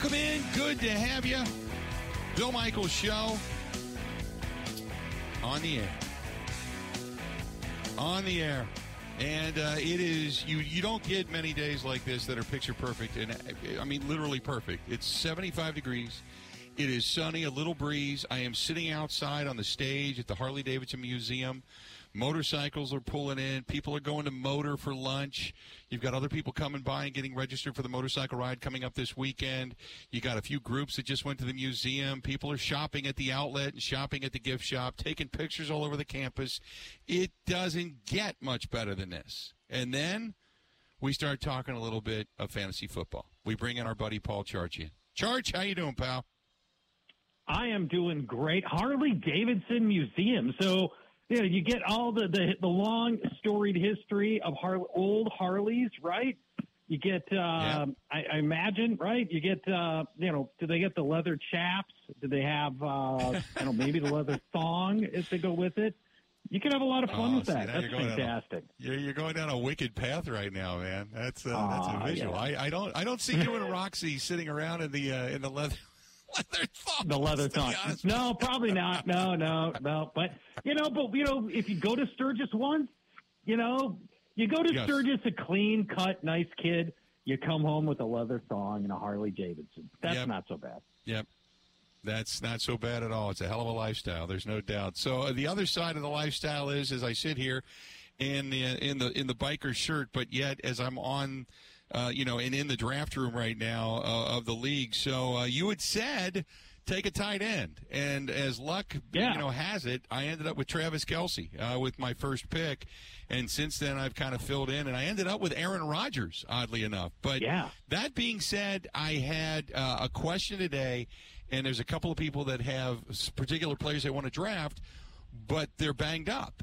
Welcome in. Good to have you. Bill Michaels Show on the air. On the air. And uh, it is you. You don't get many days like this that are picture perfect, and I mean literally perfect. It's 75 degrees. It is sunny, a little breeze. I am sitting outside on the stage at the Harley Davidson Museum. Motorcycles are pulling in. People are going to motor for lunch. You've got other people coming by and getting registered for the motorcycle ride coming up this weekend. You got a few groups that just went to the museum. People are shopping at the outlet and shopping at the gift shop, taking pictures all over the campus. It doesn't get much better than this. And then we start talking a little bit of fantasy football. We bring in our buddy Paul Charchian. Charch, how you doing, pal? I am doing great. Harley Davidson Museum. So you know, you get all the the, the long storied history of Har- old Harleys, right? You get, uh, yeah. I, I, imagine, right? You get, uh, you know, do they get the leather chaps? Do they have, uh, I don't know, maybe the leather thong if they go with it? You can have a lot of fun oh, with see, that. That's fantastic. A, you're, you're going down a wicked path right now, man. That's uh, that's a visual. Yeah. I, I don't I don't see you and Roxy sitting around in the uh, in the leather leather thong. The leather thong. No, probably not. No, no, no. But you know, but you know, if you go to Sturgis once, you know, you go to yes. Sturgis, a clean cut, nice kid. You come home with a leather thong and a Harley Davidson. That's yep. not so bad. Yep. That's not so bad at all. It's a hell of a lifestyle. There's no doubt. So uh, the other side of the lifestyle is, as I sit here in the in the in the biker shirt, but yet as I'm on uh, you know, and in the draft room right now uh, of the league. So uh, you had said take a tight end, and as luck yeah. you know has it, I ended up with Travis Kelce uh, with my first pick, and since then I've kind of filled in, and I ended up with Aaron Rodgers, oddly enough. But yeah. that being said, I had uh, a question today, and there's a couple of people that have particular players they want to draft, but they're banged up.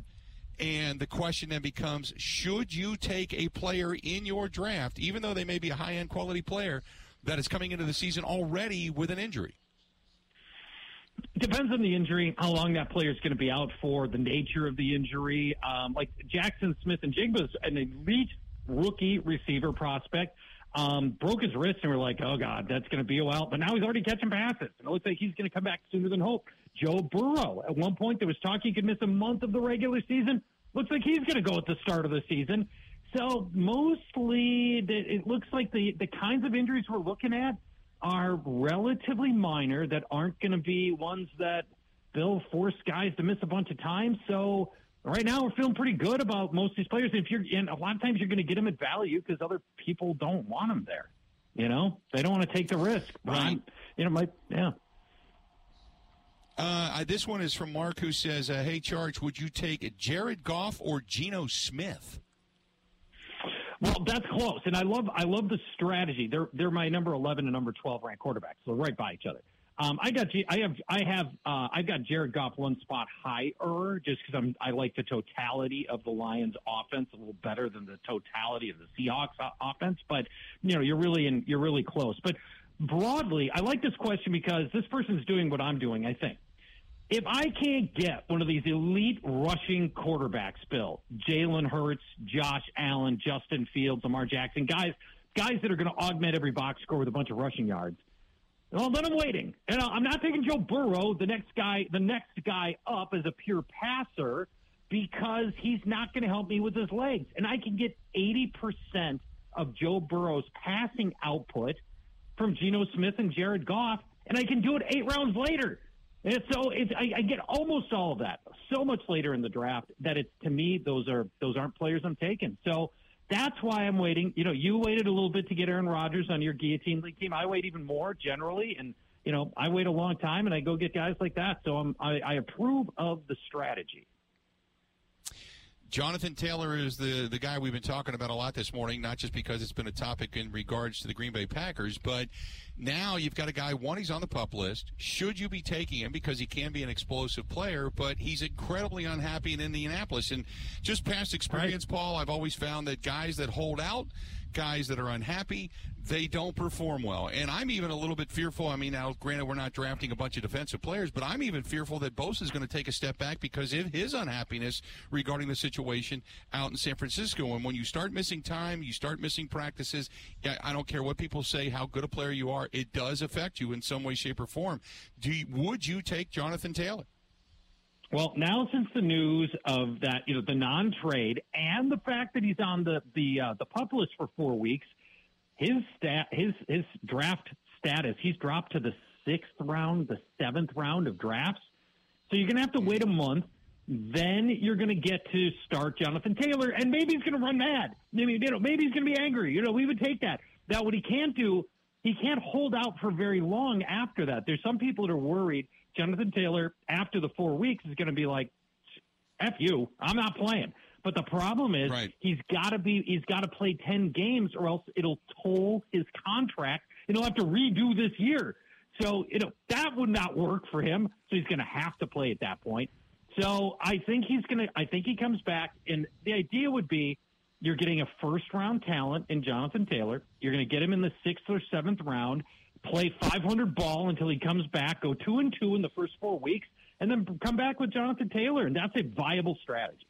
And the question then becomes should you take a player in your draft, even though they may be a high end quality player, that is coming into the season already with an injury? Depends on the injury, how long that player is going to be out for, the nature of the injury. Um, like Jaxon Smith-Njigba is an elite rookie receiver prospect. Um, broke his wrist, and we're like, oh god, that's going to be a while. But now he's already catching passes, and it looks like he's going to come back sooner than hope. Joe Burrow, at one point there was talk he could miss a month of the regular season. Looks like he's going to go at the start of the season. So mostly, it looks like the the kinds of injuries we're looking at are relatively minor that aren't going to be ones that they'll force guys to miss a bunch of times. So right now we're feeling pretty good about most of these players. If you're, and a lot of times you're going to get them at value because other people don't want them there. You know, they don't want to take the risk. Right. you know, my yeah. Uh, this one is from Mark, who says, uh, "Hey, Charch, would you take Jared Goff or Geno Smith?" Well, that's close, and I love I love the strategy. They're they're my number eleven and number twelve ranked quarterbacks, so right by each other. Um, I got I have I have uh, I've got Jared Goff one spot higher just because I'm I like the totality of the Lions offense a little better than the totality of the Seahawks offense. But you know you're really in you're really close. But broadly, I like this question because this person's doing what I'm doing. I think if I can't get one of these elite rushing quarterbacks, Bill, Jalen Hurts, Josh Allen, Justin Fields, Lamar Jackson, guys, guys that are going to augment every box score with a bunch of rushing yards. Well, then I'm waiting, and I'm not taking Joe Burrow, the next guy, the next guy up as a pure passer, because he's not going to help me with his legs, and I can get 80 percent of Joe Burrow's passing output from Geno Smith and Jared Goff, and I can do it eight rounds later. And so it's, I, I get almost all of that so much later in the draft that it's to me those are those aren't players I'm taking. So that's why I'm waiting. You know, you waited a little bit to get Aaron Rodgers on your guillotine league team. I wait even more generally, and you know I wait a long time and I go get guys like that. So I'm, I, I approve of the strategy. Jonathan Taylor is the, the guy we've been talking about a lot this morning, not just because it's been a topic in regards to the Green Bay Packers, but now you've got a guy, one, he's on the pup list. Should you be taking him because he can be an explosive player, but he's incredibly unhappy in Indianapolis. And just past experience, right. Paul, I've always found that guys that hold out guys that are unhappy, they don't perform well. And I'm even a little bit fearful. I mean, now, granted, we're not drafting a bunch of defensive players, but I'm even fearful that Bosa is going to take a step back because of his unhappiness regarding the situation out in San Francisco. And when you start missing time, you start missing practices, I don't care what people say, how good a player you are, it does affect you in some way, shape, or form. Do you, would you take Jonathan Taylor? Well, now since the news of that, you know, the non-trade and the fact that he's on the the uh, the pup list for four weeks, his stat, his his draft status, he's dropped to the sixth round, the seventh round of drafts. So you're going to have to wait a month. Then you're going to get to start Jonathan Taylor, and maybe he's going to run mad. Maybe you know, maybe he's going to be angry. You know, we would take that. Now, what he can't do, he can't hold out for very long after that. There's some people that are worried Jonathan Taylor, after the four weeks, is going to be like, "F you, I'm not playing." But the problem is right. he's got to be he's got to play ten games, or else it'll toll his contract, and he'll have to redo this year. So you know that would not work for him. So he's going to have to play at that point. So I think he's going to. I think he comes back, and the idea would be you're getting a first round talent in Jonathan Taylor. You're going to get him in the sixth or seventh round play 500 ball until he comes back, go two and two in the first four weeks, and then come back with Jonathan Taylor, and that's a viable strategy.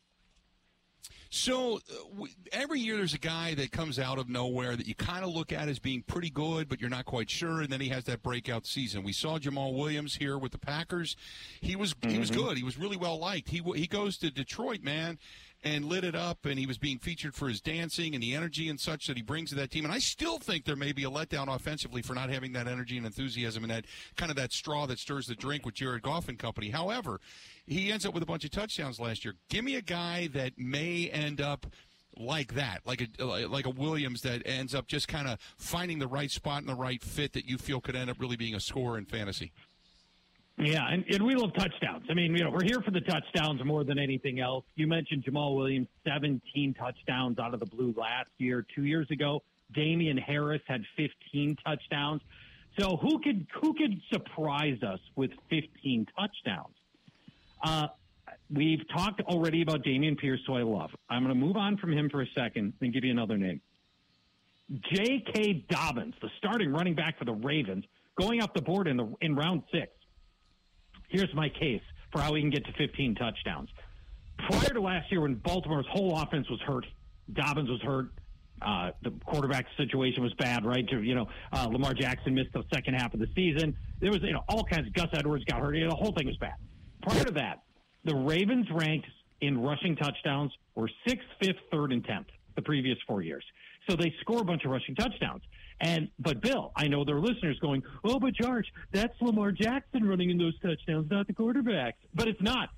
So uh, every year there's a guy that comes out of nowhere that you kind of look at as being pretty good, but you're not quite sure, and then he has that breakout season. We saw Jamal Williams here with the Packers. He was mm-hmm. he was mm-hmm. good. He was really well liked. He he goes to Detroit, man, and lit it up, and he was being featured for his dancing and the energy and such that he brings to that team. And I still think there may be a letdown offensively for not having that energy and enthusiasm and that kind of that straw that stirs the drink with Jared Goff and company. However, he ends up with a bunch of touchdowns last year. Give me a guy that may end up like that, like a like a Williams that ends up just kind of finding the right spot and the right fit that you feel could end up really being a scorer in fantasy. Yeah, and, and we love touchdowns. I mean, you know, we're here for the touchdowns more than anything else. You mentioned Jamal Williams, 17 touchdowns out of the blue last year. Two years ago, Damien Harris had 15 touchdowns. So who could who could surprise us with 15 touchdowns? Uh, we've talked already about Dameon Pierce, who I love. I'm going to move on from him for a second and give you another name. J.K. Dobbins, the starting running back for the Ravens, going off the board in the in round six here's my case for how he can get to 15 touchdowns. Prior to last year, when Baltimore's whole offense was hurt, Dobbins was hurt. Uh, the quarterback situation was bad, right? You know, uh, Lamar Jackson missed the second half of the season. There was, you know, all kinds. Of, Gus Edwards got hurt. You know, the whole thing was bad. Prior to that, the Ravens ranked in rushing touchdowns were sixth, fifth, third, and tenth the previous four years. So they score a bunch of rushing touchdowns. And but Bill, I know there are listeners going, "Oh, but George, that's Lamar Jackson running in those touchdowns, not the quarterbacks." But it's not.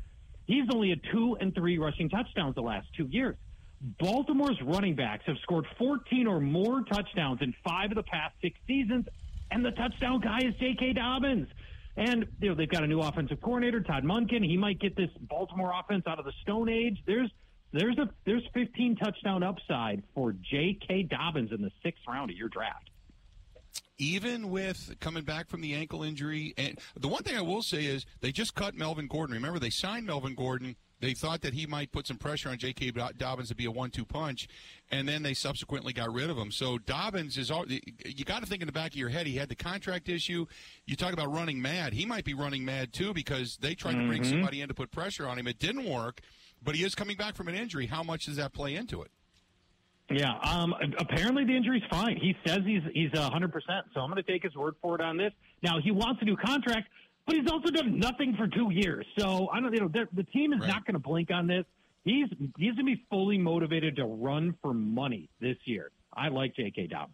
He's only had two and three rushing touchdowns the last two years. Baltimore's running backs have scored 14 or more touchdowns in five of the past six seasons, and the touchdown guy is J.K. Dobbins. And you know they've got a new offensive coordinator, Todd Monken. He might get this Baltimore offense out of the Stone Age. There's there's a there's 15 touchdown upside for J.K. Dobbins in the sixth round of your draft. Even with coming back from the ankle injury, and the one thing I will say is they just cut Melvin Gordon. Remember, they signed Melvin Gordon. They thought that he might put some pressure on J.K. Dobbins to be a one-two punch, and then they subsequently got rid of him. So Dobbins is all you got to think in the back of your head. He had the contract issue. You talk about running mad. He might be running mad too because they tried mm-hmm. to bring mm-hmm. somebody in to put pressure on him. It didn't work but he is coming back from an injury. How much does that play into it? Yeah, um, apparently the injury's fine. He says he's he's hundred percent. So I'm going to take his word for it on this. Now he wants a new contract, but he's also done nothing for two years. So I don't, you know, the team is right. not going to blink on this. He's he's going to be fully motivated to run for money this year. I like J.K. Dobbins.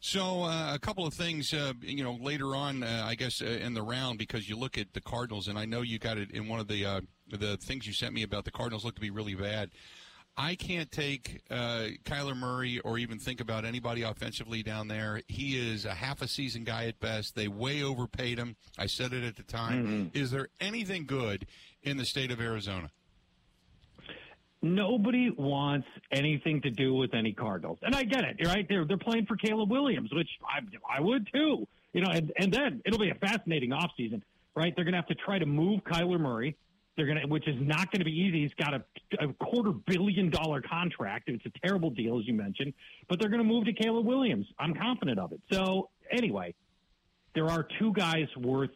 So uh, a couple of things, uh, you know, later on, uh, I guess uh, in the round, because you look at the Cardinals, and I know you got it in one of the uh, the things you sent me about the Cardinals look to be really bad. I can't take uh, Kyler Murray or even think about anybody offensively down there. He is a half a season guy at best. They way overpaid him. I said it at the time. Mm-hmm. Is there anything good in the state of Arizona? Nobody wants anything to do with any Cardinals, and I get it. Right? They're they're playing for Caleb Williams, which I I would too. You know, and, and then it'll be a fascinating offseason, right? They're going to have to try to move Kyler Murray They're gonna, which is not going to be easy. He's got a, a quarter billion dollar contract. It's a terrible deal, as you mentioned, but they're going to move to Caleb Williams. I'm confident of it. So anyway, there are two guys worth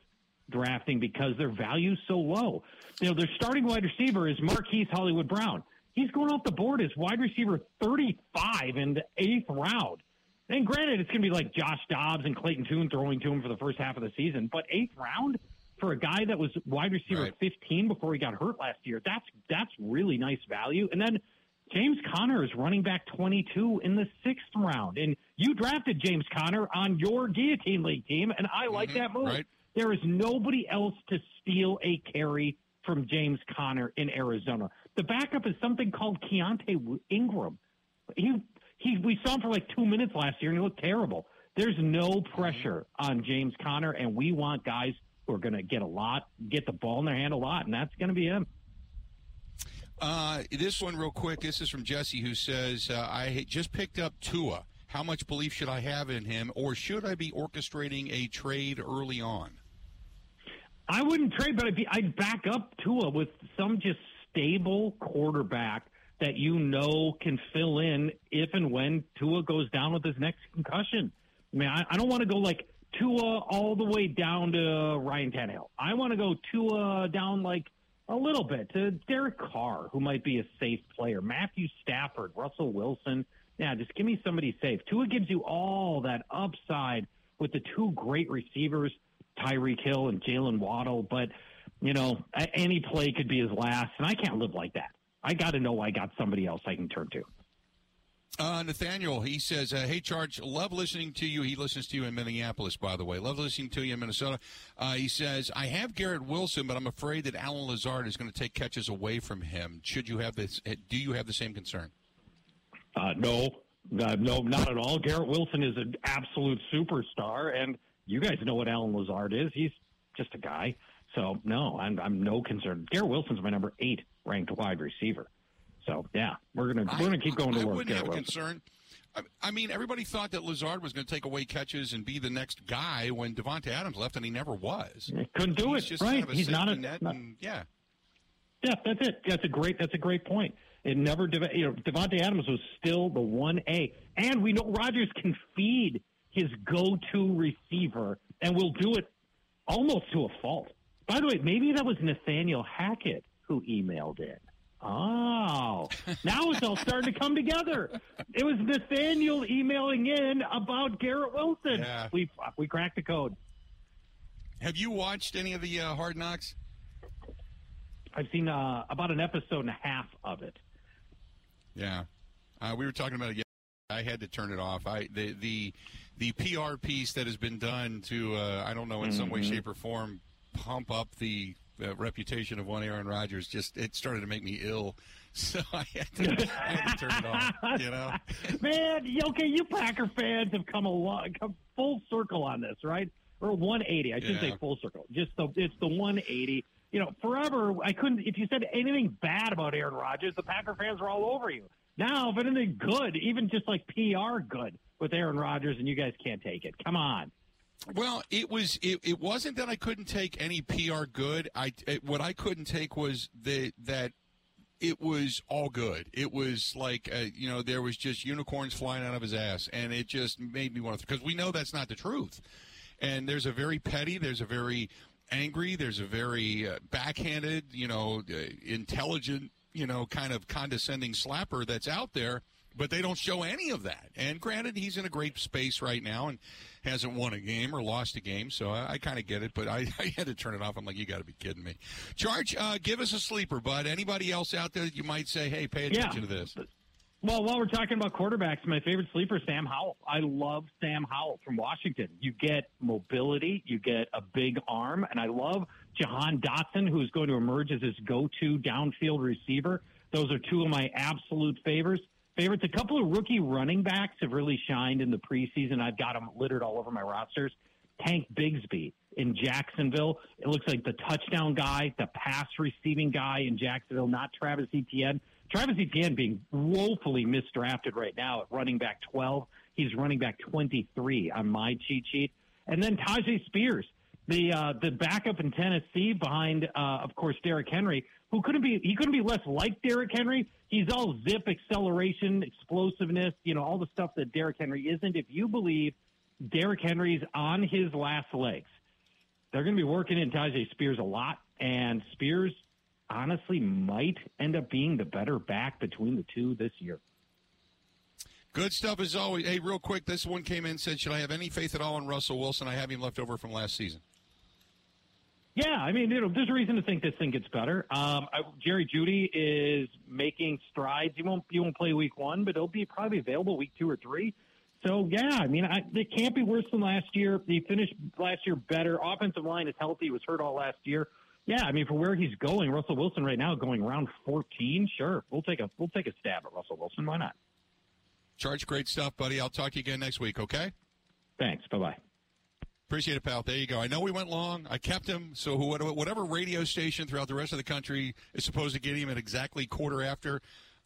drafting because their value's so low. You know, their starting wide receiver is Marquise Hollywood Brown. He's going off the board as wide receiver 35 in the eighth round. And granted, it's going to be like Josh Dobbs and Clayton Tune throwing to him for the first half of the season, but eighth round for a guy that was wide receiver Right. 15 before he got hurt last year, that's that's really nice value. And then James Conner is running back 22 in the sixth round, and you drafted James Conner on your guillotine league team, and I like Mhm, that move. right. There is nobody else to steal a carry from James Conner in Arizona. The backup is something called Keaontay Ingram. He he we saw him for like two minutes last year and he looked terrible. There's no pressure on James Conner, and we want guys who are going to get a lot, get the ball in their hand a lot, and that's going to be him. Uh, this one, real quick. This is from Jesse, who says, uh, "I just picked up Tua. How much belief should I have in him, or should I be orchestrating a trade early on?" I wouldn't trade, but I'd, be, I'd back up Tua with some just stable quarterback that you know can fill in if and when Tua goes down with his next concussion. I mean, I, I don't want to go like Tua all the way down to Ryan Tannehill. I want to go Tua down like a little bit to Derek Carr, who might be a safe player, Matthew Stafford, Russell Wilson. Yeah, just give me somebody safe. Tua gives you all that upside with the two great receivers, Tyreek Hill and Jaylen Waddle. But, you know, any play could be his last, and I can't live like that. I got to know I got somebody else I can turn to. Uh, Nathaniel, he says, uh, "Hey, Charch, love listening to you. He listens to you in Minneapolis, by the way. Love listening to you in Minnesota." Uh, he says, "I have Garrett Wilson, but I'm afraid that Allen Lazard is going to take catches away from him. Should you have this? Do you have the same concern?" Uh, no, uh, no, not at all. Garrett Wilson is an absolute superstar, and you guys know what Allen Lazard is. He's just a guy. So no, I'm I'm no concern. Garrett Wilson's my number eight ranked wide receiver. So yeah, we're gonna we're gonna keep going I, to I work. wouldn't have a concern. I, I mean, everybody thought that Lazard was going to take away catches and be the next guy when Davante Adams left, and he never was. Couldn't do He's it. right? kind of He's not a net, not- and, yeah. Yeah, that's it. That's a great. That's a great point. It never, you know, Davante Adams was still the one A, and we know Rodgers can feed his go-to receiver, and will do it almost to a fault. By the way, maybe that was Nathaniel Hackett who emailed in. Oh, now it's all starting to come together. It was Nathaniel emailing in about Garrett Wilson. Yeah. We we cracked the code. Have you watched any of the uh, Hard Knocks? I've seen uh, about an episode and a half of it. Yeah, uh, we were talking about it. Yesterday. I had to turn it off. I the the the PR piece that has been done to uh, I don't know in some way, shape, or form pump up the uh, reputation of one Aaron Rodgers. Just it started to make me ill, so I had to, I had to turn it off. You know, Man, okay, you Packer fans have come a lot, come full circle on this, right? Or 180. I shouldn't Yeah. say full circle. Just the it's the 180. You know, forever I couldn't. If you said anything bad about Aaron Rodgers, the Packer fans were all over you. Now, if anything good, even just like PR good with Aaron Rodgers, and you guys can't take it. Come on. Well, it was it, it wasn't that I couldn't take any PR good. I it, what I couldn't take was the that it was all good. It was like uh, you know there was just unicorns flying out of his ass, and it just made me want to because we know that's not the truth. And there's a very petty, there's a very angry, there's a very uh, backhanded, you know, uh, intelligent, you know, kind of condescending slapper that's out there. But they don't show any of that. And granted, he's in a great space right now and hasn't won a game or lost a game, so I, I kind of get it. But I, I had to turn it off. I'm like, you got to be kidding me. Charch, uh, give us a sleeper, bud. Anybody else out there that you might say, hey, pay attention to this? Well, while we're talking about quarterbacks, my favorite sleeper, Sam Howell. I love Sam Howell from Washington. You get mobility, you get a big arm, and I love Jahan Dotson, who's going to emerge as his go-to downfield receiver. Those are two of my absolute favorites. Favorites. A couple of rookie running backs have really shined in the preseason. I've got them littered all over my rosters. Tank Bigsby in Jacksonville. It looks like the touchdown guy, the pass receiving guy in Jacksonville, not Travis Etienne. Travis Etienne being woefully misdrafted right now at running back 12. He's running back 23 on my cheat sheet. And then Tyjae Spears. the uh, the backup in Tennessee behind, uh, of course, Derrick Henry, who couldn't be he couldn't be less like Derrick Henry. He's all zip, acceleration, explosiveness, you know, all the stuff that Derrick Henry isn't. If you believe Derrick Henry's on his last legs, they're going to be working in Tyjae Spears a lot, and Spears honestly might end up being the better back between the two this year. Good stuff as always. Hey, real quick, this one came in said, "Should I have any faith at all in Russell Wilson? I have him left over from last season." Yeah, I mean, you know, there's a reason to think this thing gets better. Um, I, Jerry Jeudy is making strides. He won't he won't play week one, but he'll be probably available week two or three. So yeah, I mean, I, it can't be worse than last year. He finished last year better. Offensive line is healthy. Was hurt all last year. Yeah, I mean, for where he's going, Russell Wilson right now going round 14. Sure, we'll take a we'll take a stab at Russell Wilson. Why not? Charch, great stuff, buddy. I'll talk to you again next week. Okay. Thanks. Bye bye. Appreciate it, pal. There you go. I know we went long. I kept him. So whatever radio station throughout the rest of the country is supposed to get him at exactly quarter after,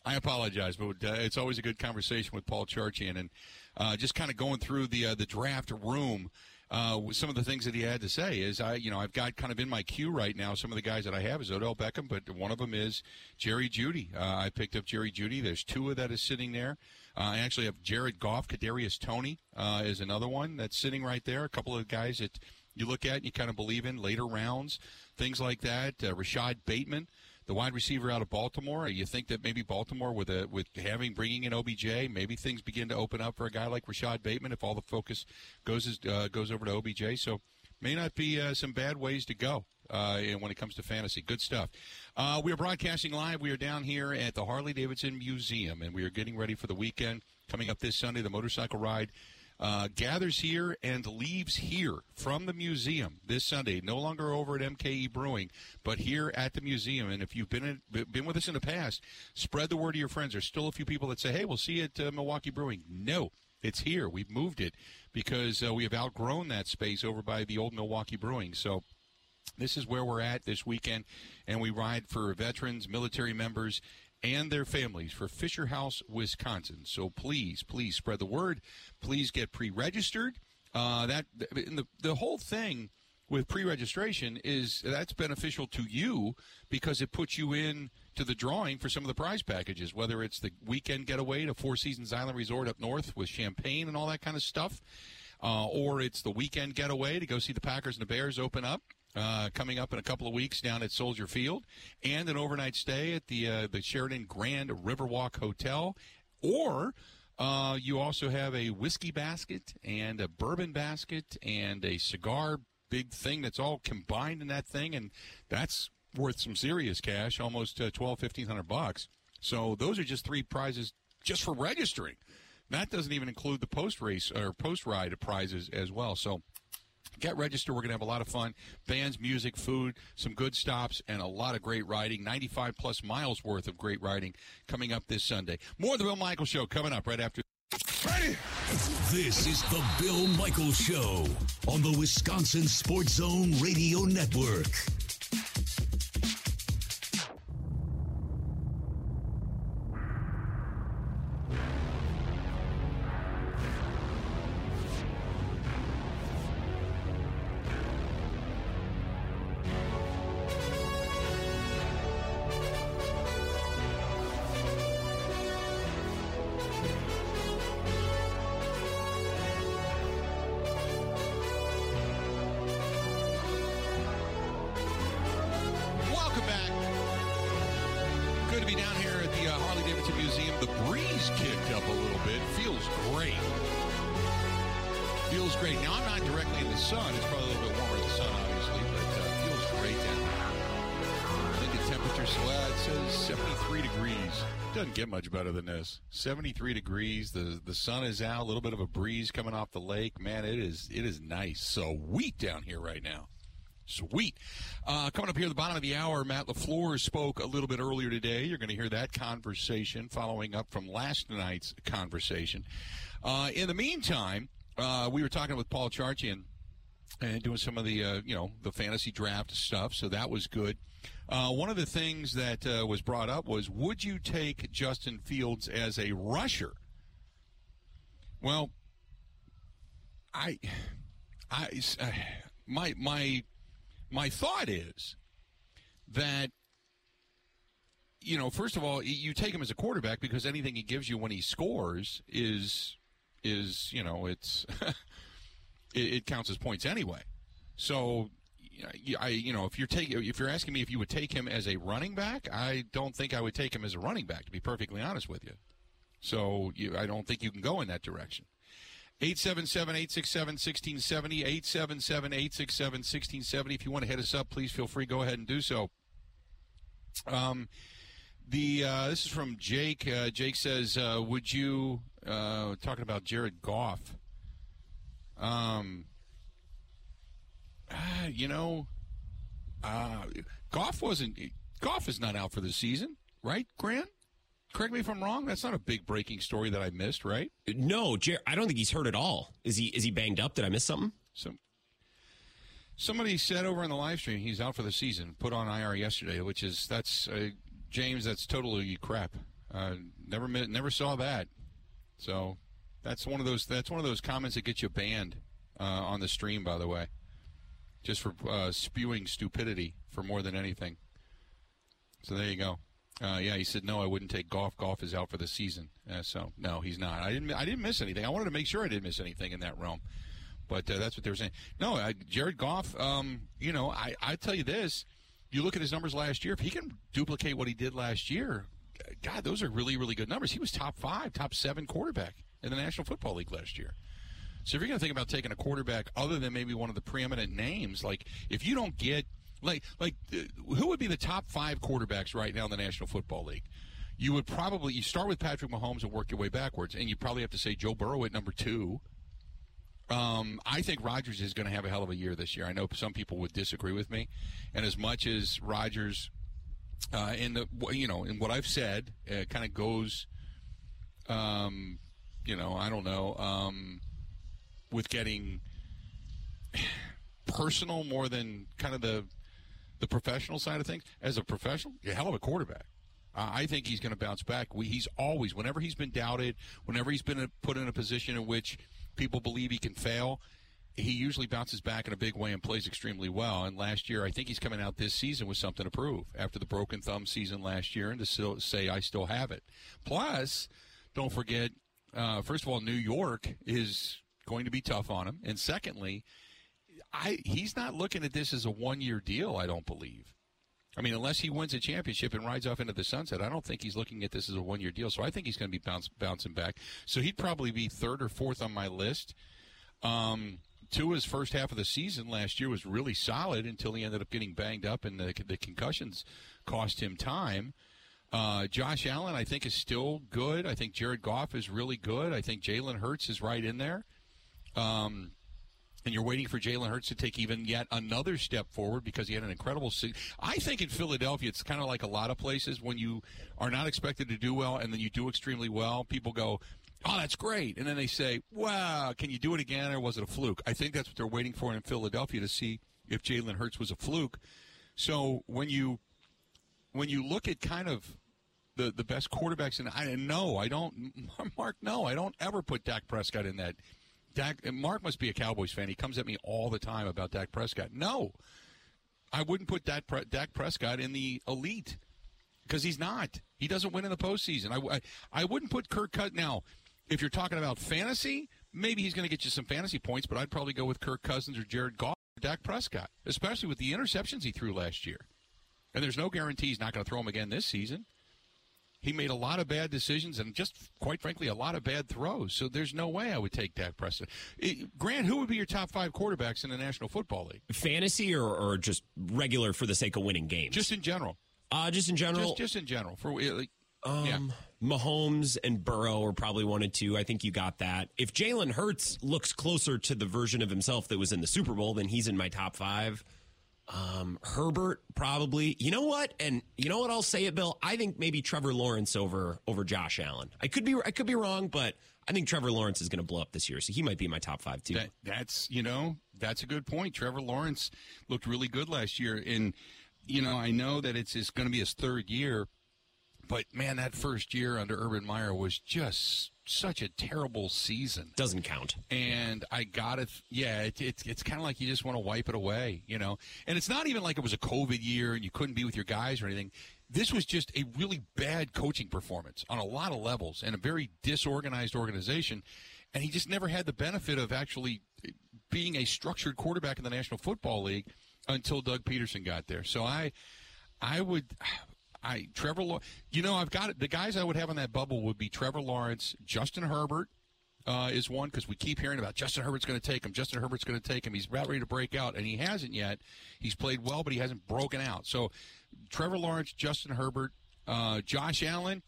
I apologize, but uh, it's always a good conversation with Paul Charchian and uh, just kind of going through the uh, the draft room. Uh, some of the things that he had to say is I, you know, I've got kind of in my queue right now. Some of the guys that I have is Odell Beckham, but one of them is Jerry Jeudy. Uh, I picked up Jerry Jeudy. There's Tua that is sitting there. Uh, I actually have Jared Goff, Kadarius Toney uh, is another one that's sitting right there. A couple of guys that you look at and you kind of believe in later rounds, things like that. Uh, Rashod Bateman, the wide receiver out of Baltimore. You think that maybe Baltimore, with a with having bringing in OBJ, maybe things begin to open up for a guy like Rashod Bateman if all the focus goes uh, goes over to OBJ. So may not be uh, some bad ways to go uh, when it comes to fantasy. Good stuff. Uh, we are broadcasting live. We are down here at the Harley Davidson Museum, and we are getting ready for the weekend coming up this Sunday. The motorcycle ride uh, gathers here and leaves here from the museum this Sunday. No longer over at MKE Brewing, but here at the museum. And if you've been in, been with us in the past, spread the word to your friends. There's still a few people that say, "Hey, we'll see you at uh, Milwaukee Brewing." No, it's here. We've moved it because uh, we have outgrown that space over by the old Milwaukee Brewing. So this is where we're at this weekend, and we ride for veterans, military members, and their families for Fisher House, Wisconsin. So please, please spread the word. Please get pre-registered. Uh, that the the whole thing with pre-registration is that's beneficial to you because it puts you in to the drawing for some of the prize packages, whether it's the weekend getaway to Four Seasons Island Resort up north with champagne and all that kind of stuff, uh, or it's the weekend getaway to go see the Packers and the Bears open up uh, coming up in a couple of weeks down at Soldier Field, and an overnight stay at the uh, the Sheraton Grand Riverwalk Hotel, or uh, you also have a whiskey basket and a bourbon basket and a cigar big thing that's all combined in that thing, and that's worth some serious cash, almost uh, twelve fifteen hundred bucks. So those are just three prizes just for registering. That doesn't even include the post race or post ride prizes as well. So Get registered. We're going to have a lot of fun. Bands, music, food, some good stops, and a lot of great riding. 95 plus miles worth of great riding coming up this Sunday. More of the Bill Michael Show coming up right after. Ready? This is the Bill Michael Show on the Wisconsin Sports Zone Radio Network. Get much better than this. 73 degrees. The the sun is out. A little bit of a breeze coming off the lake. Man, it is it is nice. So sweet down here right now. Sweet. Uh, coming up here at the bottom of the hour, Matt LaFleur spoke a little bit earlier today. You're going to hear that conversation following up from last night's conversation. Uh, in the meantime, uh, we were talking with Paul Charchian and doing some of the uh, you know the fantasy draft stuff, so that was good. Uh, one of the things that uh, was brought up was would you take Justin Fields as a rusher? Well, I, I, my my my thought is that you know, first of all, you take him as a quarterback because anything he gives you when he scores is is you know it's it, it, counts as points anyway. So I you know if you're taking if you're asking me if you would take him as a running back, I don't think I would take him as a running back to be perfectly honest with you. So you, I don't think you can go in that direction. 877-867-1670, 877-867-1670. If you want to hit us up, please feel free. Go ahead and do so. Um, the uh, this is from Jake. Uh, Jake says, uh, "Would you uh, talking about Jared Goff? Um, ah, you know, uh, Goff wasn't. Goff is not out for the season, right, Grant? Correct me if I'm wrong. That's not a big breaking story that I missed, right? No, Jer- I don't think he's hurt at all. Is he? Is he banged up? Did I miss something? So, somebody said over in the live stream he's out for the season. Put on IR yesterday, which is that's uh, James. That's totally crap. Uh, never never saw that. So that's one of those that's one of those comments that gets you banned uh, on the stream. By the way, just for uh, spewing stupidity for more than anything. So there you go. Uh, yeah, he said no. I wouldn't take Goff. Goff is out for the season. Uh, so no, he's not. I didn't. I didn't miss anything. I wanted to make sure I didn't miss anything in that realm. But uh, that's what they were saying. No, Jared Goff. Um, you know, I I tell you this. You look at his numbers last year. If he can duplicate what he did last year, God, those are really really good numbers. He was top five, top seven quarterback in the National Football League last year. So if you're going to think about taking a quarterback other than maybe one of the preeminent names, like if you don't get like, like, uh, who would be the top five quarterbacks right now in the National Football League? You would probably you start with Patrick Mahomes and work your way backwards, and you probably have to say Joe Burrow at number two. Um, I think Rodgers is going to have a hell of a year this year. I know some people would disagree with me, and as much as Rodgers, uh, in the you know, in what I've said, uh, kind of goes, um, you know, I don't know, um, with getting personal more than kind of the the professional side of things, as a professional, a hell of a quarterback. I think he's going to bounce back. We, he's always, whenever he's been doubted, whenever he's been put in a position in which people believe he can fail, he usually bounces back in a big way and plays extremely well. And last year, I think he's coming out this season with something to prove after the broken thumb season last year, and to still say I still have it. Plus, don't forget, uh, first of all, New York is going to be tough on him, and secondly, I he's not looking at this as a one year deal. I don't believe. I mean, unless he wins a championship and rides off into the sunset, I don't think he's looking at this as a one year deal. So I think he's going to be bounce, bouncing back. So he'd probably be third or fourth on my list. Um, Tua's first half of the season last year was really solid until he ended up getting banged up and the, the concussions cost him time. Uh, Josh Allen, I think, is still good. I think Jared Goff is really good. I think Jalen Hurts is right in there. Um, and you're waiting for Jalen Hurts to take even yet another step forward because he had an incredible season. I think in Philadelphia, it's kind of like a lot of places when you are not expected to do well and then you do extremely well. People go, "Oh, that's great," and then they say, "Wow, can you do it again, or was it a fluke?" I think that's what they're waiting for in Philadelphia to see if Jalen Hurts was a fluke. So when you when you look at kind of the the best quarterbacks, and I know I don't, Mark, no, I don't ever put Dak Prescott in that Dak, Mark must be a Cowboys fan. He comes at me all the time about Dak Prescott. No, I wouldn't put Dak, Dak Prescott in the elite because he's not. He doesn't win in the postseason. I, I, I wouldn't put Kirk Cut now. If you're talking about fantasy, maybe he's going to get you some fantasy points, but I'd probably go with Kirk Cousins or Jared Goff or Dak Prescott, especially with the interceptions he threw last year. And there's no guarantee he's not going to throw them again this season. He made a lot of bad decisions and just, quite frankly, a lot of bad throws. So there's no way I would take Dak Prescott. Grant, who would be your top five quarterbacks in the National Football League? Fantasy or, or just regular for the sake of winning games? Just in general. Uh, just in general. Just, just in general. For like, um, yeah. Mahomes and Burrow are probably one and two. I think you got that. If Jalen Hurts looks closer to the version of himself that was in the Super Bowl, then he's in my top five. Um, Herbert probably. You know what? And you know what? I'll say it, Bill. I think maybe Trevor Lawrence over over Josh Allen. I could be I could be wrong, but I think Trevor Lawrence is going to blow up this year, so he might be my top five too. That, that's you know that's a good point. Trevor Lawrence looked really good last year, and you know I know that it's it's going to be his third year, but man, that first year under Urban Meyer was just such a terrible season. Doesn't count. And I got it. Yeah, it, it, it's kind of like you just want to wipe it away, you know. And it's not even like it was a COVID year and you couldn't be with your guys or anything. This was just a really bad coaching performance on a lot of levels and a very disorganized organization. And he just never had the benefit of actually being a structured quarterback in the National Football League until Doug Pederson got there. So I, I would, I Trevor, you know, I've got it. The guys I would have on that bubble would be Trevor Lawrence, Justin Herbert. Uh, is one because we keep hearing about Justin Herbert's going to take him. Justin Herbert's going to take him. He's about ready to break out, and he hasn't yet. He's played well, but he hasn't broken out. So, Trevor Lawrence, Justin Herbert, uh, Josh Allen,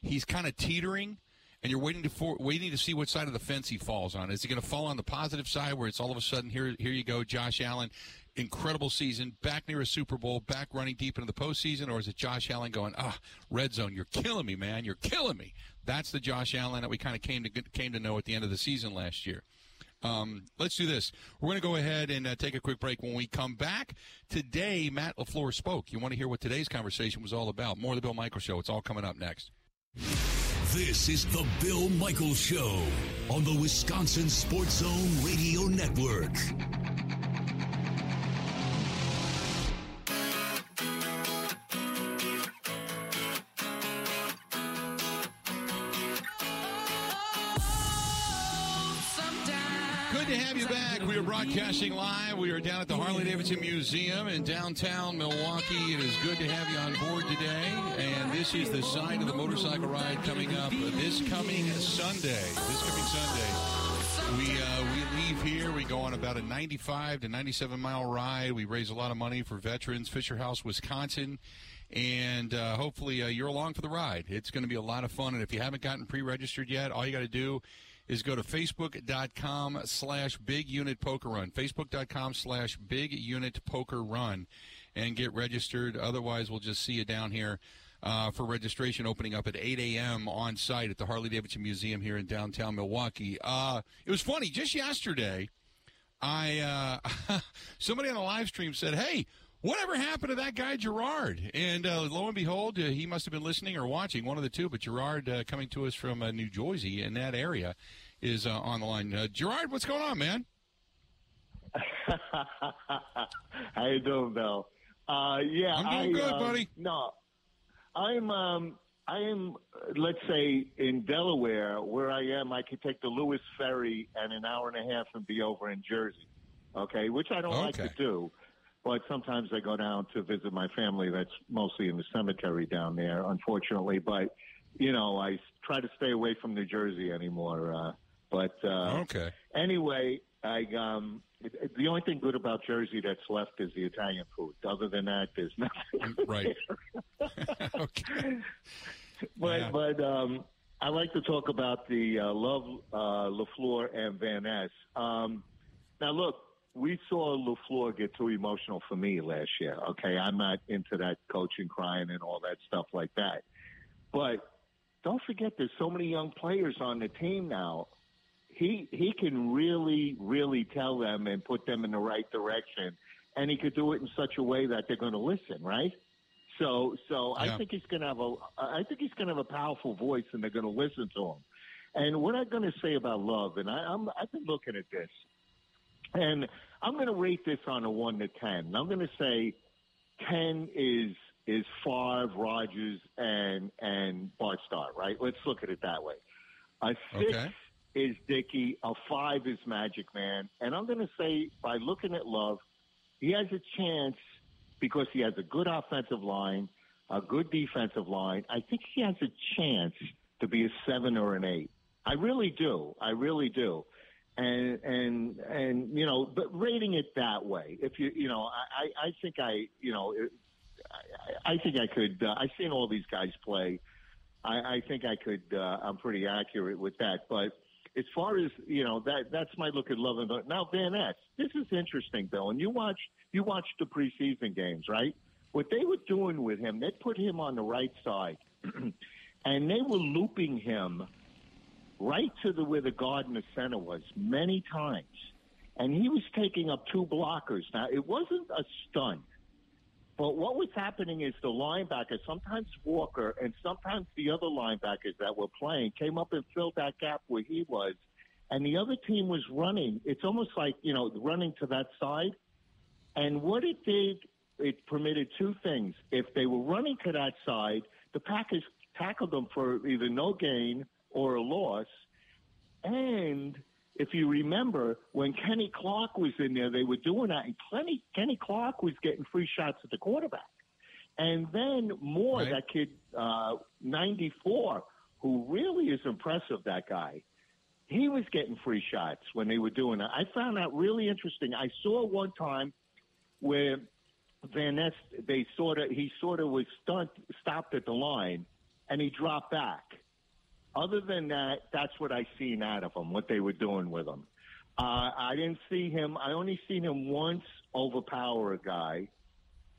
he's kind of teetering and you're waiting to for, waiting to see what side of the fence he falls on. Is he going to fall on the positive side, where it's all of a sudden here here you go, Josh Allen, incredible season, back near a Super Bowl, back running deep into the postseason, or is it Josh Allen going, ah, red zone, you're killing me, man, you're killing me. That's the Josh Allen that we kind of came to came to know at the end of the season last year. Um, let's do this. We're going to go ahead and uh, take a quick break. When we come back today, Matt LaFleur spoke. You want to hear what today's conversation was all about? More of the Bill Michael Show. It's all coming up next. This is the Bill Michaels Show on the Wisconsin Sports Zone Radio Network. Broadcasting live. We are down at the Harley Davidson Museum in downtown Milwaukee. It is good to have you on board today. And this is the sign of the motorcycle ride coming up this coming Sunday. This coming Sunday. We uh, we leave here. We go on about a 95 to 97 mile ride. We raise a lot of money for veterans. Fisher House, Wisconsin and uh, hopefully uh, you're along for the ride. It's going to be a lot of fun, and if you haven't gotten pre-registered yet, all you got to do is go to facebook.com slash big unit poker run facebook.com slash big unit poker run and get registered otherwise we'll just see you down here uh, for registration opening up at 8 a.m. on site at the Harley Davidson Museum here in downtown Milwaukee. Uh, it was funny. Just yesterday, I uh, somebody on the live stream said, "Hey, whatever happened to that guy Gerard?" And uh, lo and behold, uh, he must have been listening or watching, one of the two. But Gerard, uh, coming to us from uh, New Jersey in that area, is uh, on the line. Uh, Gerard, what's going on, man? How you doing, Bill? Uh, yeah, I'm doing I, good, buddy. No, I'm. Um, I am. Let's say in Delaware, where I am, I could take the Lewes Ferry and an hour and a half and be over in Jersey. Okay, which I don't like to do. But sometimes I go down to visit my family. That's mostly in the cemetery down there, unfortunately. But you know, I try to stay away from New Jersey anymore. Uh, but uh, Okay. Anyway, I um the only thing good about Jersey that's left is the Italian food. Other than that, there's nothing. Right. okay. but Yeah. but um, I like to talk about the uh, Love uh, Lafleur and Van Ness. Um, now look, we saw Lafleur get too emotional for me last year. Okay, I'm not into that coaching crying and all that stuff like that. But don't forget, there's so many young players on the team now. He he can really really tell them and put them in the right direction, and he could do it in such a way that they're going to listen, right? So so Yeah. I think he's going to have a I think he's going to have a powerful voice, and they're going to listen to him. And what I'm going to say about love, and I, I'm I've been looking at this, and I'm going to rate this on a one to ten. I'm going to say ten is is Favre, Rodgers, and and Bart Starr. Right? Let's look at it that way. A six Okay. is Dickey. A five is Magic Man. And I'm going to say by looking at Love, he has a chance because he has a good offensive line, a good defensive line. I think he has a chance to be a seven or an eight. I really do. I really do. And and and you know, but rating it that way, if you you know, I I think I you know, I, I think I could. Uh, I've seen all these guys play. I, I think I could. Uh, I'm pretty accurate with that. But as far as you know, that that's my look at Love and. Now Van Ness, this is interesting, Bill. And you watch you watched the preseason games, right? What they were doing with him, they put him on the right side, and they were looping him right to the where the guard in the center was many times, and he was taking up two blockers. Now it wasn't a stunt But what was happening is the linebackers, sometimes Walker and sometimes the other linebackers that were playing, came up and filled that gap where he was. And the other team was running. It's almost like, you know, running to that side. And what it did, it permitted two things. If they were running to that side, the Packers tackled them for either no gain or a loss. And if you remember, when Kenny Clark was in there, they were doing that, and Kenny, Kenny Clark was getting free shots at the quarterback. And then Moore, Right. that kid, uh, 94, who really is impressive, that guy, he was getting free shots when they were doing that. I found that really interesting. I saw one time where Van Ness, they sort of, he sort of was stunt, stopped at the line, and he dropped back. Other than that, that's what I seen out of him, what they were doing with him. Uh, I didn't see him. I only seen him once overpower a guy,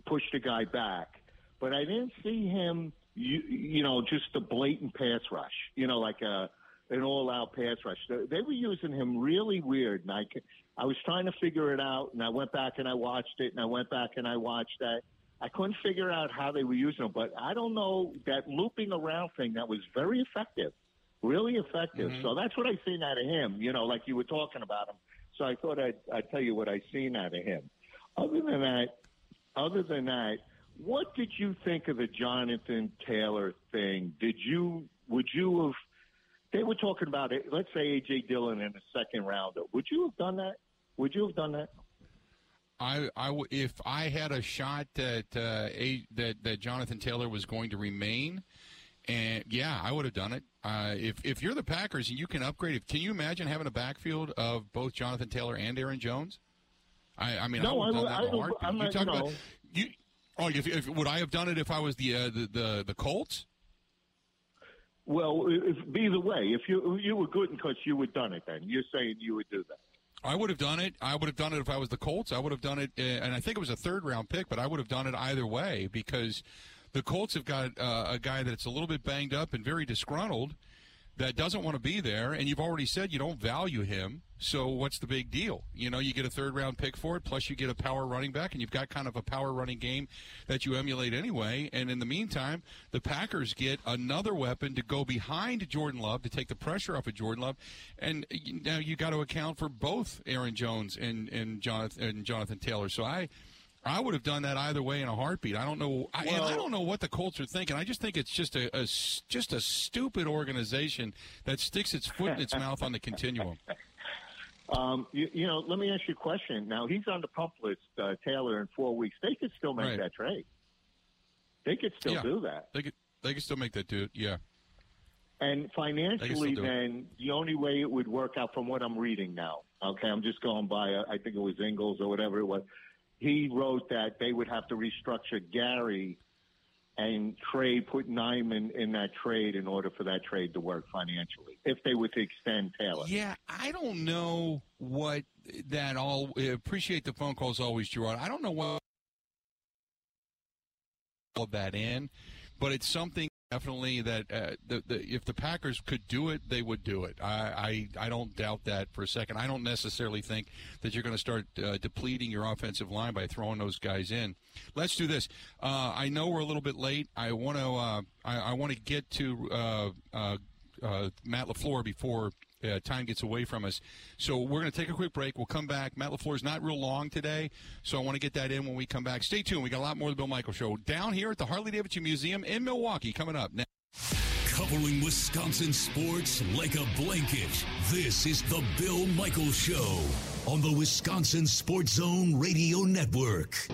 push the guy back, but I didn't see him. You, you know, just a blatant pass rush. You know, like a an all-out pass rush. They, were using him really weird, and I, I was trying to figure it out, and I went back and I watched it, and I went back and I watched that. I couldn't figure out how they were using him, but I don't know that looping around thing that was very effective, really effective. So that's what I seen out of him. You know, like you were talking about him. So I thought I'd, I'd tell you what I seen out of him. Other than that, other than that, what did you think of the Jonathan Taylor thing? Did you would you have? They were talking about it. Let's say AJ Dillon in the second round. Would you have done that? Would you have done that? I, I if I had a shot that uh, a, that that Jonathan Taylor was going to remain, and yeah, I would have done it. Uh, if if you're the Packers and you can upgrade it, can you imagine having a backfield of both Jonathan Taylor and Aaron Jones? I, I mean, No, I would have done I in a heartbeat. I'm you talk no. about you. Oh, if, if, would I have done it if I was the uh, the, the the Colts? Well, if, either way, if you you were good because you would done it, then you're saying you would do that. I would have done it. I would have done it if I was the Colts. I would have done it, uh, and I think it was a third round pick, but I would have done it either way because the Colts have got uh, a guy that's a little bit banged up and very disgruntled that doesn't want to be there, and you've already said you don't value him. So what's the big deal? You know, you get a third round pick for it, plus you get a power running back, and you've got kind of a power running game that you emulate anyway. And in the meantime, the Packers get another weapon to go behind Jordan Love to take the pressure off of Jordan Love, and now you got to account for both Aaron Jones and and Jonathan and Jonathan Taylor. So I. I would have done that either way in a heartbeat. I don't know. I, and I don't know what the Colts are thinking. I just think it's just a, a just a stupid organization that sticks its foot in its mouth on the continuum. Um, you, you know, let me ask you a question. Now he's on the PUP list, uh, Taylor, in four weeks. They could still make Right. that trade. They could still Yeah. do that. They could they could still make that dude. Yeah. And financially, do it. then the only way it would work out, from what I'm reading now, okay, I'm just going by. uh, I think it was Ingles or whatever it was. He wrote that they would have to restructure Gary and trade, put Nijman in that trade in order for that trade to work financially. If they were to extend Taylor, Yeah, I don't know what that all. Appreciate the phone calls always, Gerard. I don't know what all of that in, but it's something definitely that uh, the, the if the Packers could do it, they would do it. I I, I don't doubt that for a second. I don't necessarily think that you're going to start uh, depleting your offensive line by throwing those guys in. Let's do this. Uh, I know we're a little bit late. I want to uh, I, I want to get to uh, uh, Matt LaFleur before uh, time gets away from us. So we're going to take a quick break. We'll come back. Matt LaFleur is not real long today, so I want to get that in when we come back. Stay tuned. We got a lot more of the Bill Michaels Show down here at the Harley Davidson Museum in Milwaukee coming up. Now. Covering Wisconsin sports like a blanket. This is the Bill Michaels Show on the Wisconsin Sports Zone Radio Network.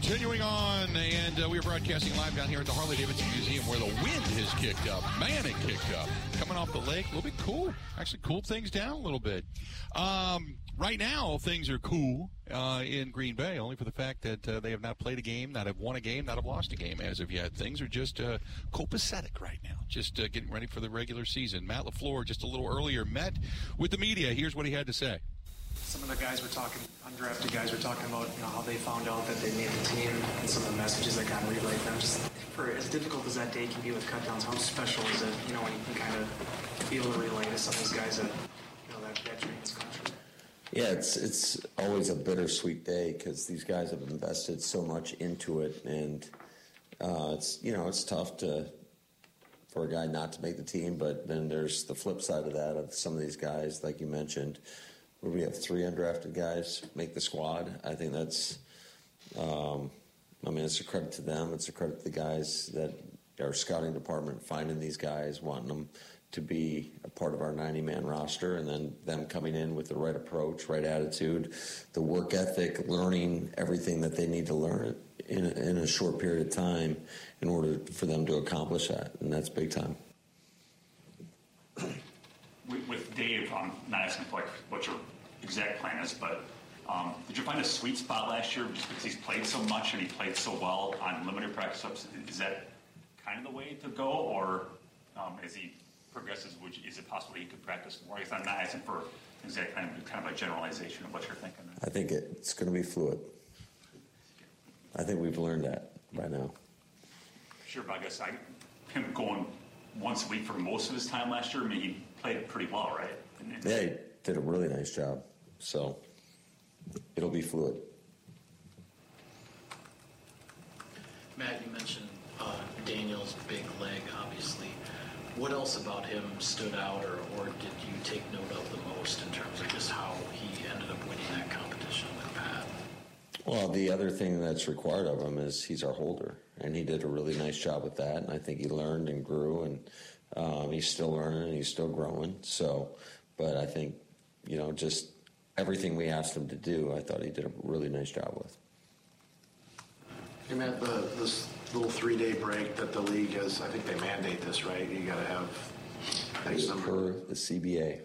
Continuing on, and uh, we are broadcasting live down here at the Harley Davidson Museum where the wind has kicked up. Man, it kicked up. Coming off the lake, a little bit cool. Actually, cooled things down a little bit. Um, right now, things are cool uh, in Green Bay, only for the fact that uh, they have not played a game, not have won a game, not have lost a game as of yet. Things are just uh, copacetic right now, just uh, getting ready for the regular season. Matt LaFleur, just a little earlier, met with the media. Here's what he had to say some of the guys were talking, undrafted guys were talking about, you know, how they found out that they made the team and some of the messages that of relayed them. Just for as difficult as that day can be with cutdowns, how special is it, you know, when you can kind of be able to relay to some of these guys that, you know, that, that dream is country. Yeah, it's it's always a bittersweet day because these guys have invested so much into it, and uh, it's you know it's tough to for a guy not to make the team, but then there's the flip side of that of some of these guys, like you mentioned, where we have three undrafted guys make the squad. I think that's, um, I mean, it's a credit to them. It's a credit to the guys that our scouting department finding these guys, wanting them to be a part of our 90 man roster, and then them coming in with the right approach, right attitude, the work ethic, learning everything that they need to learn in a, in a short period of time in order for them to accomplish that. And that's big time with Dave, I'm not asking for like what your exact plan is, but um, did you find a sweet spot last year just because he's played so much and he played so well on limited practice ups? Is that kind of the way to go, or um, as he progresses, would you, is it possible he could practice more? I guess I'm not asking for exact kind of, kind of a generalization of what you're thinking. I think it's going to be fluid. I think we've learned that by now. Sure, but I guess I, him going once a week for most of his time last year, I mean, he played it pretty well, right? Yeah, he did a really nice job. So it'll be fluid. Matt, you mentioned uh, Daniel's big leg, obviously. What else about him stood out, or, or did you take note of the most in terms of just how he ended up winning that competition with Pat? Well, the other thing that's required of him is he's our holder, and he did a really nice job with that. And I think he learned and grew, and um, he's still learning and he's still growing. So, but I think, you know, just everything we asked him to do, I thought he did a really nice job with. Hey, Matt, the, this little three day break that the league has, I think they mandate this, right? You got to have X number. Per the CBA.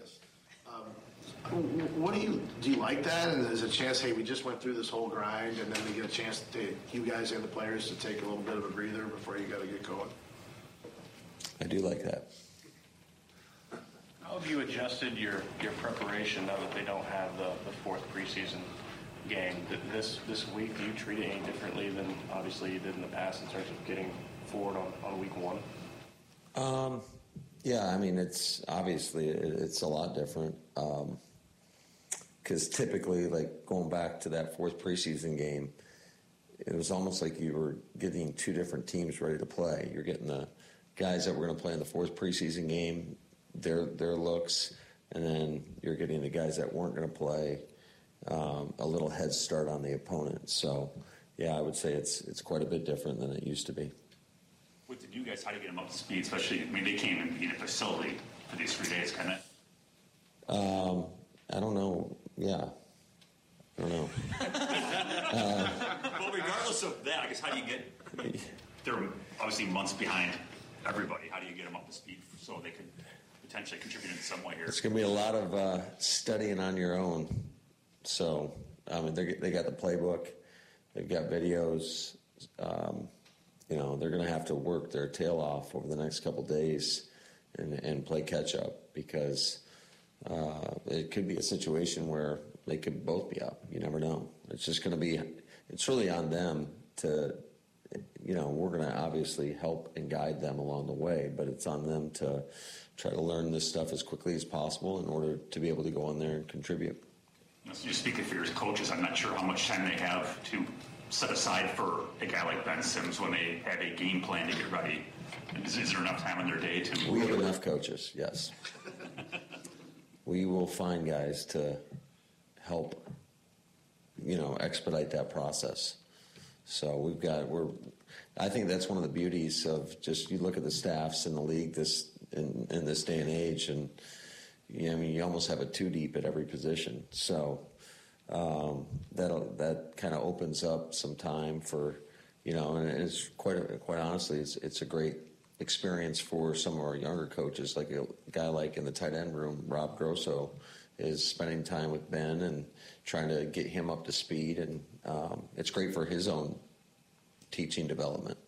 Um, what do you do? You like that? And there's a chance, hey, we just went through this whole grind, and then we get a chance to you guys and the players to take a little bit of a breather before you got to get going. I do like that. How have you adjusted your, your preparation now that they don't have the, the fourth preseason game? This this week, do you treat it any differently than obviously you did in the past in terms of getting forward on, on week one? Um, yeah, I mean it's obviously it's a lot different because um, typically, like going back to that fourth preseason game, it was almost like you were getting two different teams ready to play. You're getting the guys that were going to play in the fourth preseason game, their their looks, and then you're getting the guys that weren't going to play um, a little head start on the opponent. So, yeah, I would say it's it's quite a bit different than it used to be. With the new guys, how do you get them up to speed? Especially, I mean, they came in, in a facility for these three days, kind of. Um, I don't know. Yeah. I don't know. uh, well, regardless of that, I guess how do you get? They're obviously months behind everybody? How do you get them up to speed so they could potentially contribute in some way here? It's going to be a lot of uh, studying on your own. So, I mean, they got the playbook, they've got videos. Um, you know, they're going to have to work their tail off over the next couple days and, and play catch up because uh, it could be a situation where they could both be up. You never know. It's just going to be, it's really on them to you know, we're going to obviously help and guide them along the way, but it's on them to try to learn this stuff as quickly as possible in order to be able to go on there and contribute. So you speak for your coaches. I'm not sure how much time they have to set aside for a guy like Ben Sims when they have a game plan to get ready. Is, is there enough time in their day to? We have enough coaches. Yes. we will find guys to help, you know, expedite that process. So we've got we're. I think that's one of the beauties of just you look at the staffs in the league this in, in this day and age, and you I mean you almost have a two deep at every position. So um, that that kind of opens up some time for you know, and it's quite quite honestly, it's it's a great experience for some of our younger coaches, like a guy like in the tight end room, Rob Grosso, is spending time with Ben and trying to get him up to speed, and um, it's great for his own teaching development.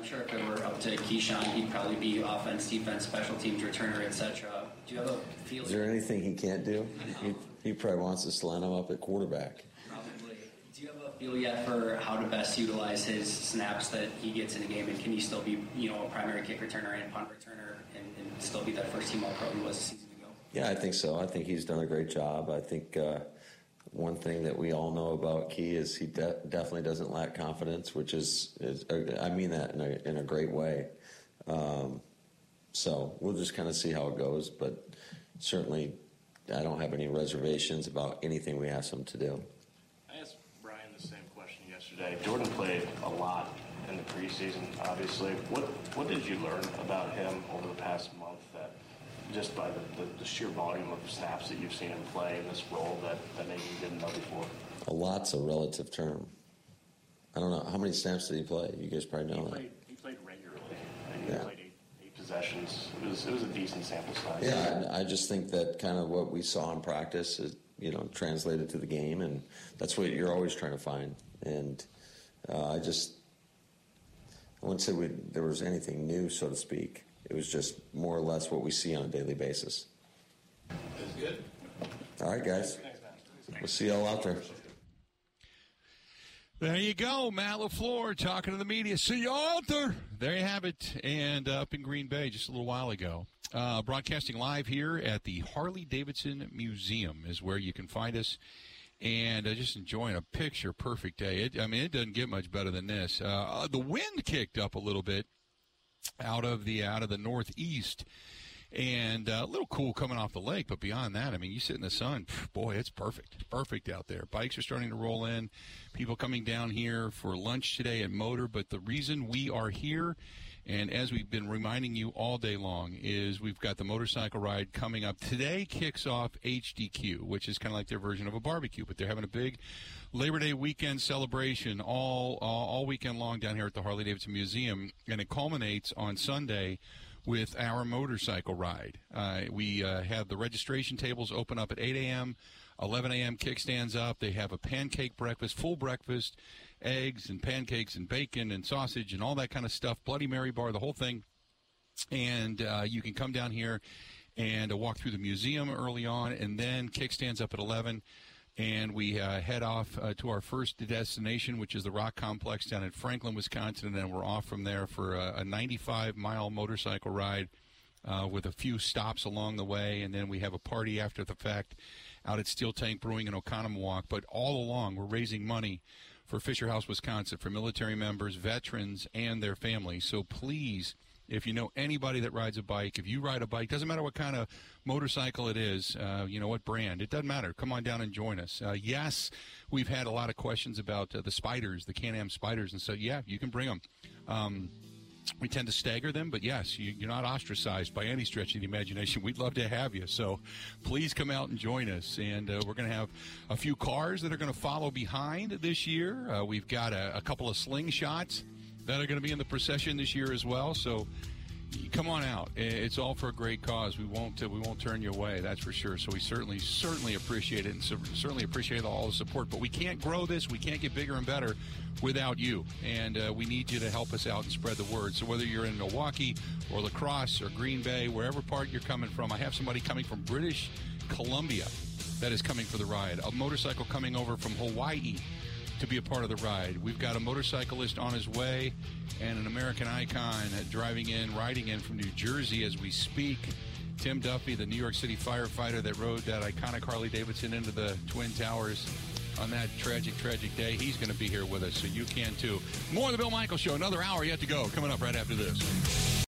I'm sure if it were up to Keisean, he'd probably be offense, defense, special teams, returner, etc. Do you have a feel? Is there anything he can't do? He, he probably wants us to line him up at quarterback. Probably. Do you have a feel yet for how to best utilize his snaps that he gets in a game, and can he still be, you know, a primary kick returner and punt returner, and, and still be that first team All Pro he was a season ago? Yeah, I think so. I think he's done a great job. I think uh, one thing that we all know about Key is he de- definitely doesn't lack confidence, which is, is uh, I mean that in a, in a great way. Um, so we'll just kind of see how it goes, but certainly I don't have any reservations about anything we ask him to do. I asked Brian the same question yesterday. Jordan played a lot in the preseason, obviously. What what did you learn about him over the past month just by the, the, the sheer volume of snaps that you've seen him play in this role that, that maybe you didn't know before? A lot's a relative term. I don't know. How many snaps did he play? You guys probably know he that. played, he played regularly. He Yeah. played eight, eight possessions. It was, it was a decent sample size. Yeah, I I just think that kind of what we saw in practice is, you know, translated to the game, and that's what you're always trying to find. And uh, I just, I wouldn't say we, there was anything new, so to speak. It was just more or less what we see on a daily basis. That's good. All right, guys. We'll see y'all out there. There you go, Matt LaFleur talking to the media. See you all out there. There you have it. And uh, up in Green Bay just a little while ago. Uh, broadcasting live here at the Harley Davidson Museum is where you can find us. And uh, just enjoying a picture perfect day. It, I mean, it doesn't get much better than this. Uh, the wind kicked up a little bit out of the out of the northeast and uh, a little cool coming off the lake. But beyond that, I mean, you sit in the sun, pff, boy, it's perfect. Perfect out there. Bikes are starting to roll in. People coming down here for lunch today at Motor. But the reason we are here, and as we've been reminding you all day long, is we've got the motorcycle ride coming up. Today kicks off HDQ, which is kind of like their version of a barbecue, but they're having a big Labor Day weekend celebration all, all all weekend long down here at the Harley Davidson Museum, and it culminates on Sunday with our motorcycle ride. Uh, we uh, have the registration tables open up at 8 a.m., 11 a.m. kickstands up. They have a pancake breakfast, full breakfast, eggs and pancakes and bacon and sausage and all that kind of stuff. Bloody Mary bar, the whole thing. And uh, you can come down here and uh, walk through the museum early on, and then kickstands up at 11 and we uh, head off uh, to our first destination, which is the Rock Complex down in Franklin, Wisconsin, and then we're off from there for a, a 95 mile motorcycle ride uh, with a few stops along the way, and then we have a party after the fact out at Steel Tank Brewing in Oconomowoc. But all along, we're raising money for Fisher House, Wisconsin, for military members, veterans, and their families. So please. If you know anybody that rides a bike, if you ride a bike, doesn't matter what kind of motorcycle it is, uh, you know what brand, it doesn't matter. Come on down and join us. Uh, yes, we've had a lot of questions about uh, the Spyders, the Can-Am Spyders, and so yeah, you can bring them. Um, we tend to stagger them, but yes, you, you're not ostracized by any stretch of the imagination. We'd love to have you. So please come out and join us. And uh, we're going to have a few cars that are going to follow behind this year. Uh, we've got a, a couple of slingshots that are going to be in the procession this year as well. So come on out. It's all for a great cause. We won't uh, we won't turn you away. That's for sure. So we certainly certainly appreciate it and certainly appreciate all the support. But we can't grow this. We can't get bigger and better without you. And uh, we need you to help us out and spread the word. So whether you're in Milwaukee or La Crosse or Green Bay, wherever part you're coming from, I have somebody coming from British Columbia that is coming for the ride. A motorcycle coming over from Hawaii to be a part of the ride. We've got a motorcyclist on his way and an American icon driving in, riding in from New Jersey as we speak. Tim Duffy, the New York City firefighter that rode that iconic Harley Davidson into the Twin Towers on that tragic, tragic day. He's going to be here with us, so you can too. More of the Bill Michaels Show. Another hour yet to go. Coming up right after this.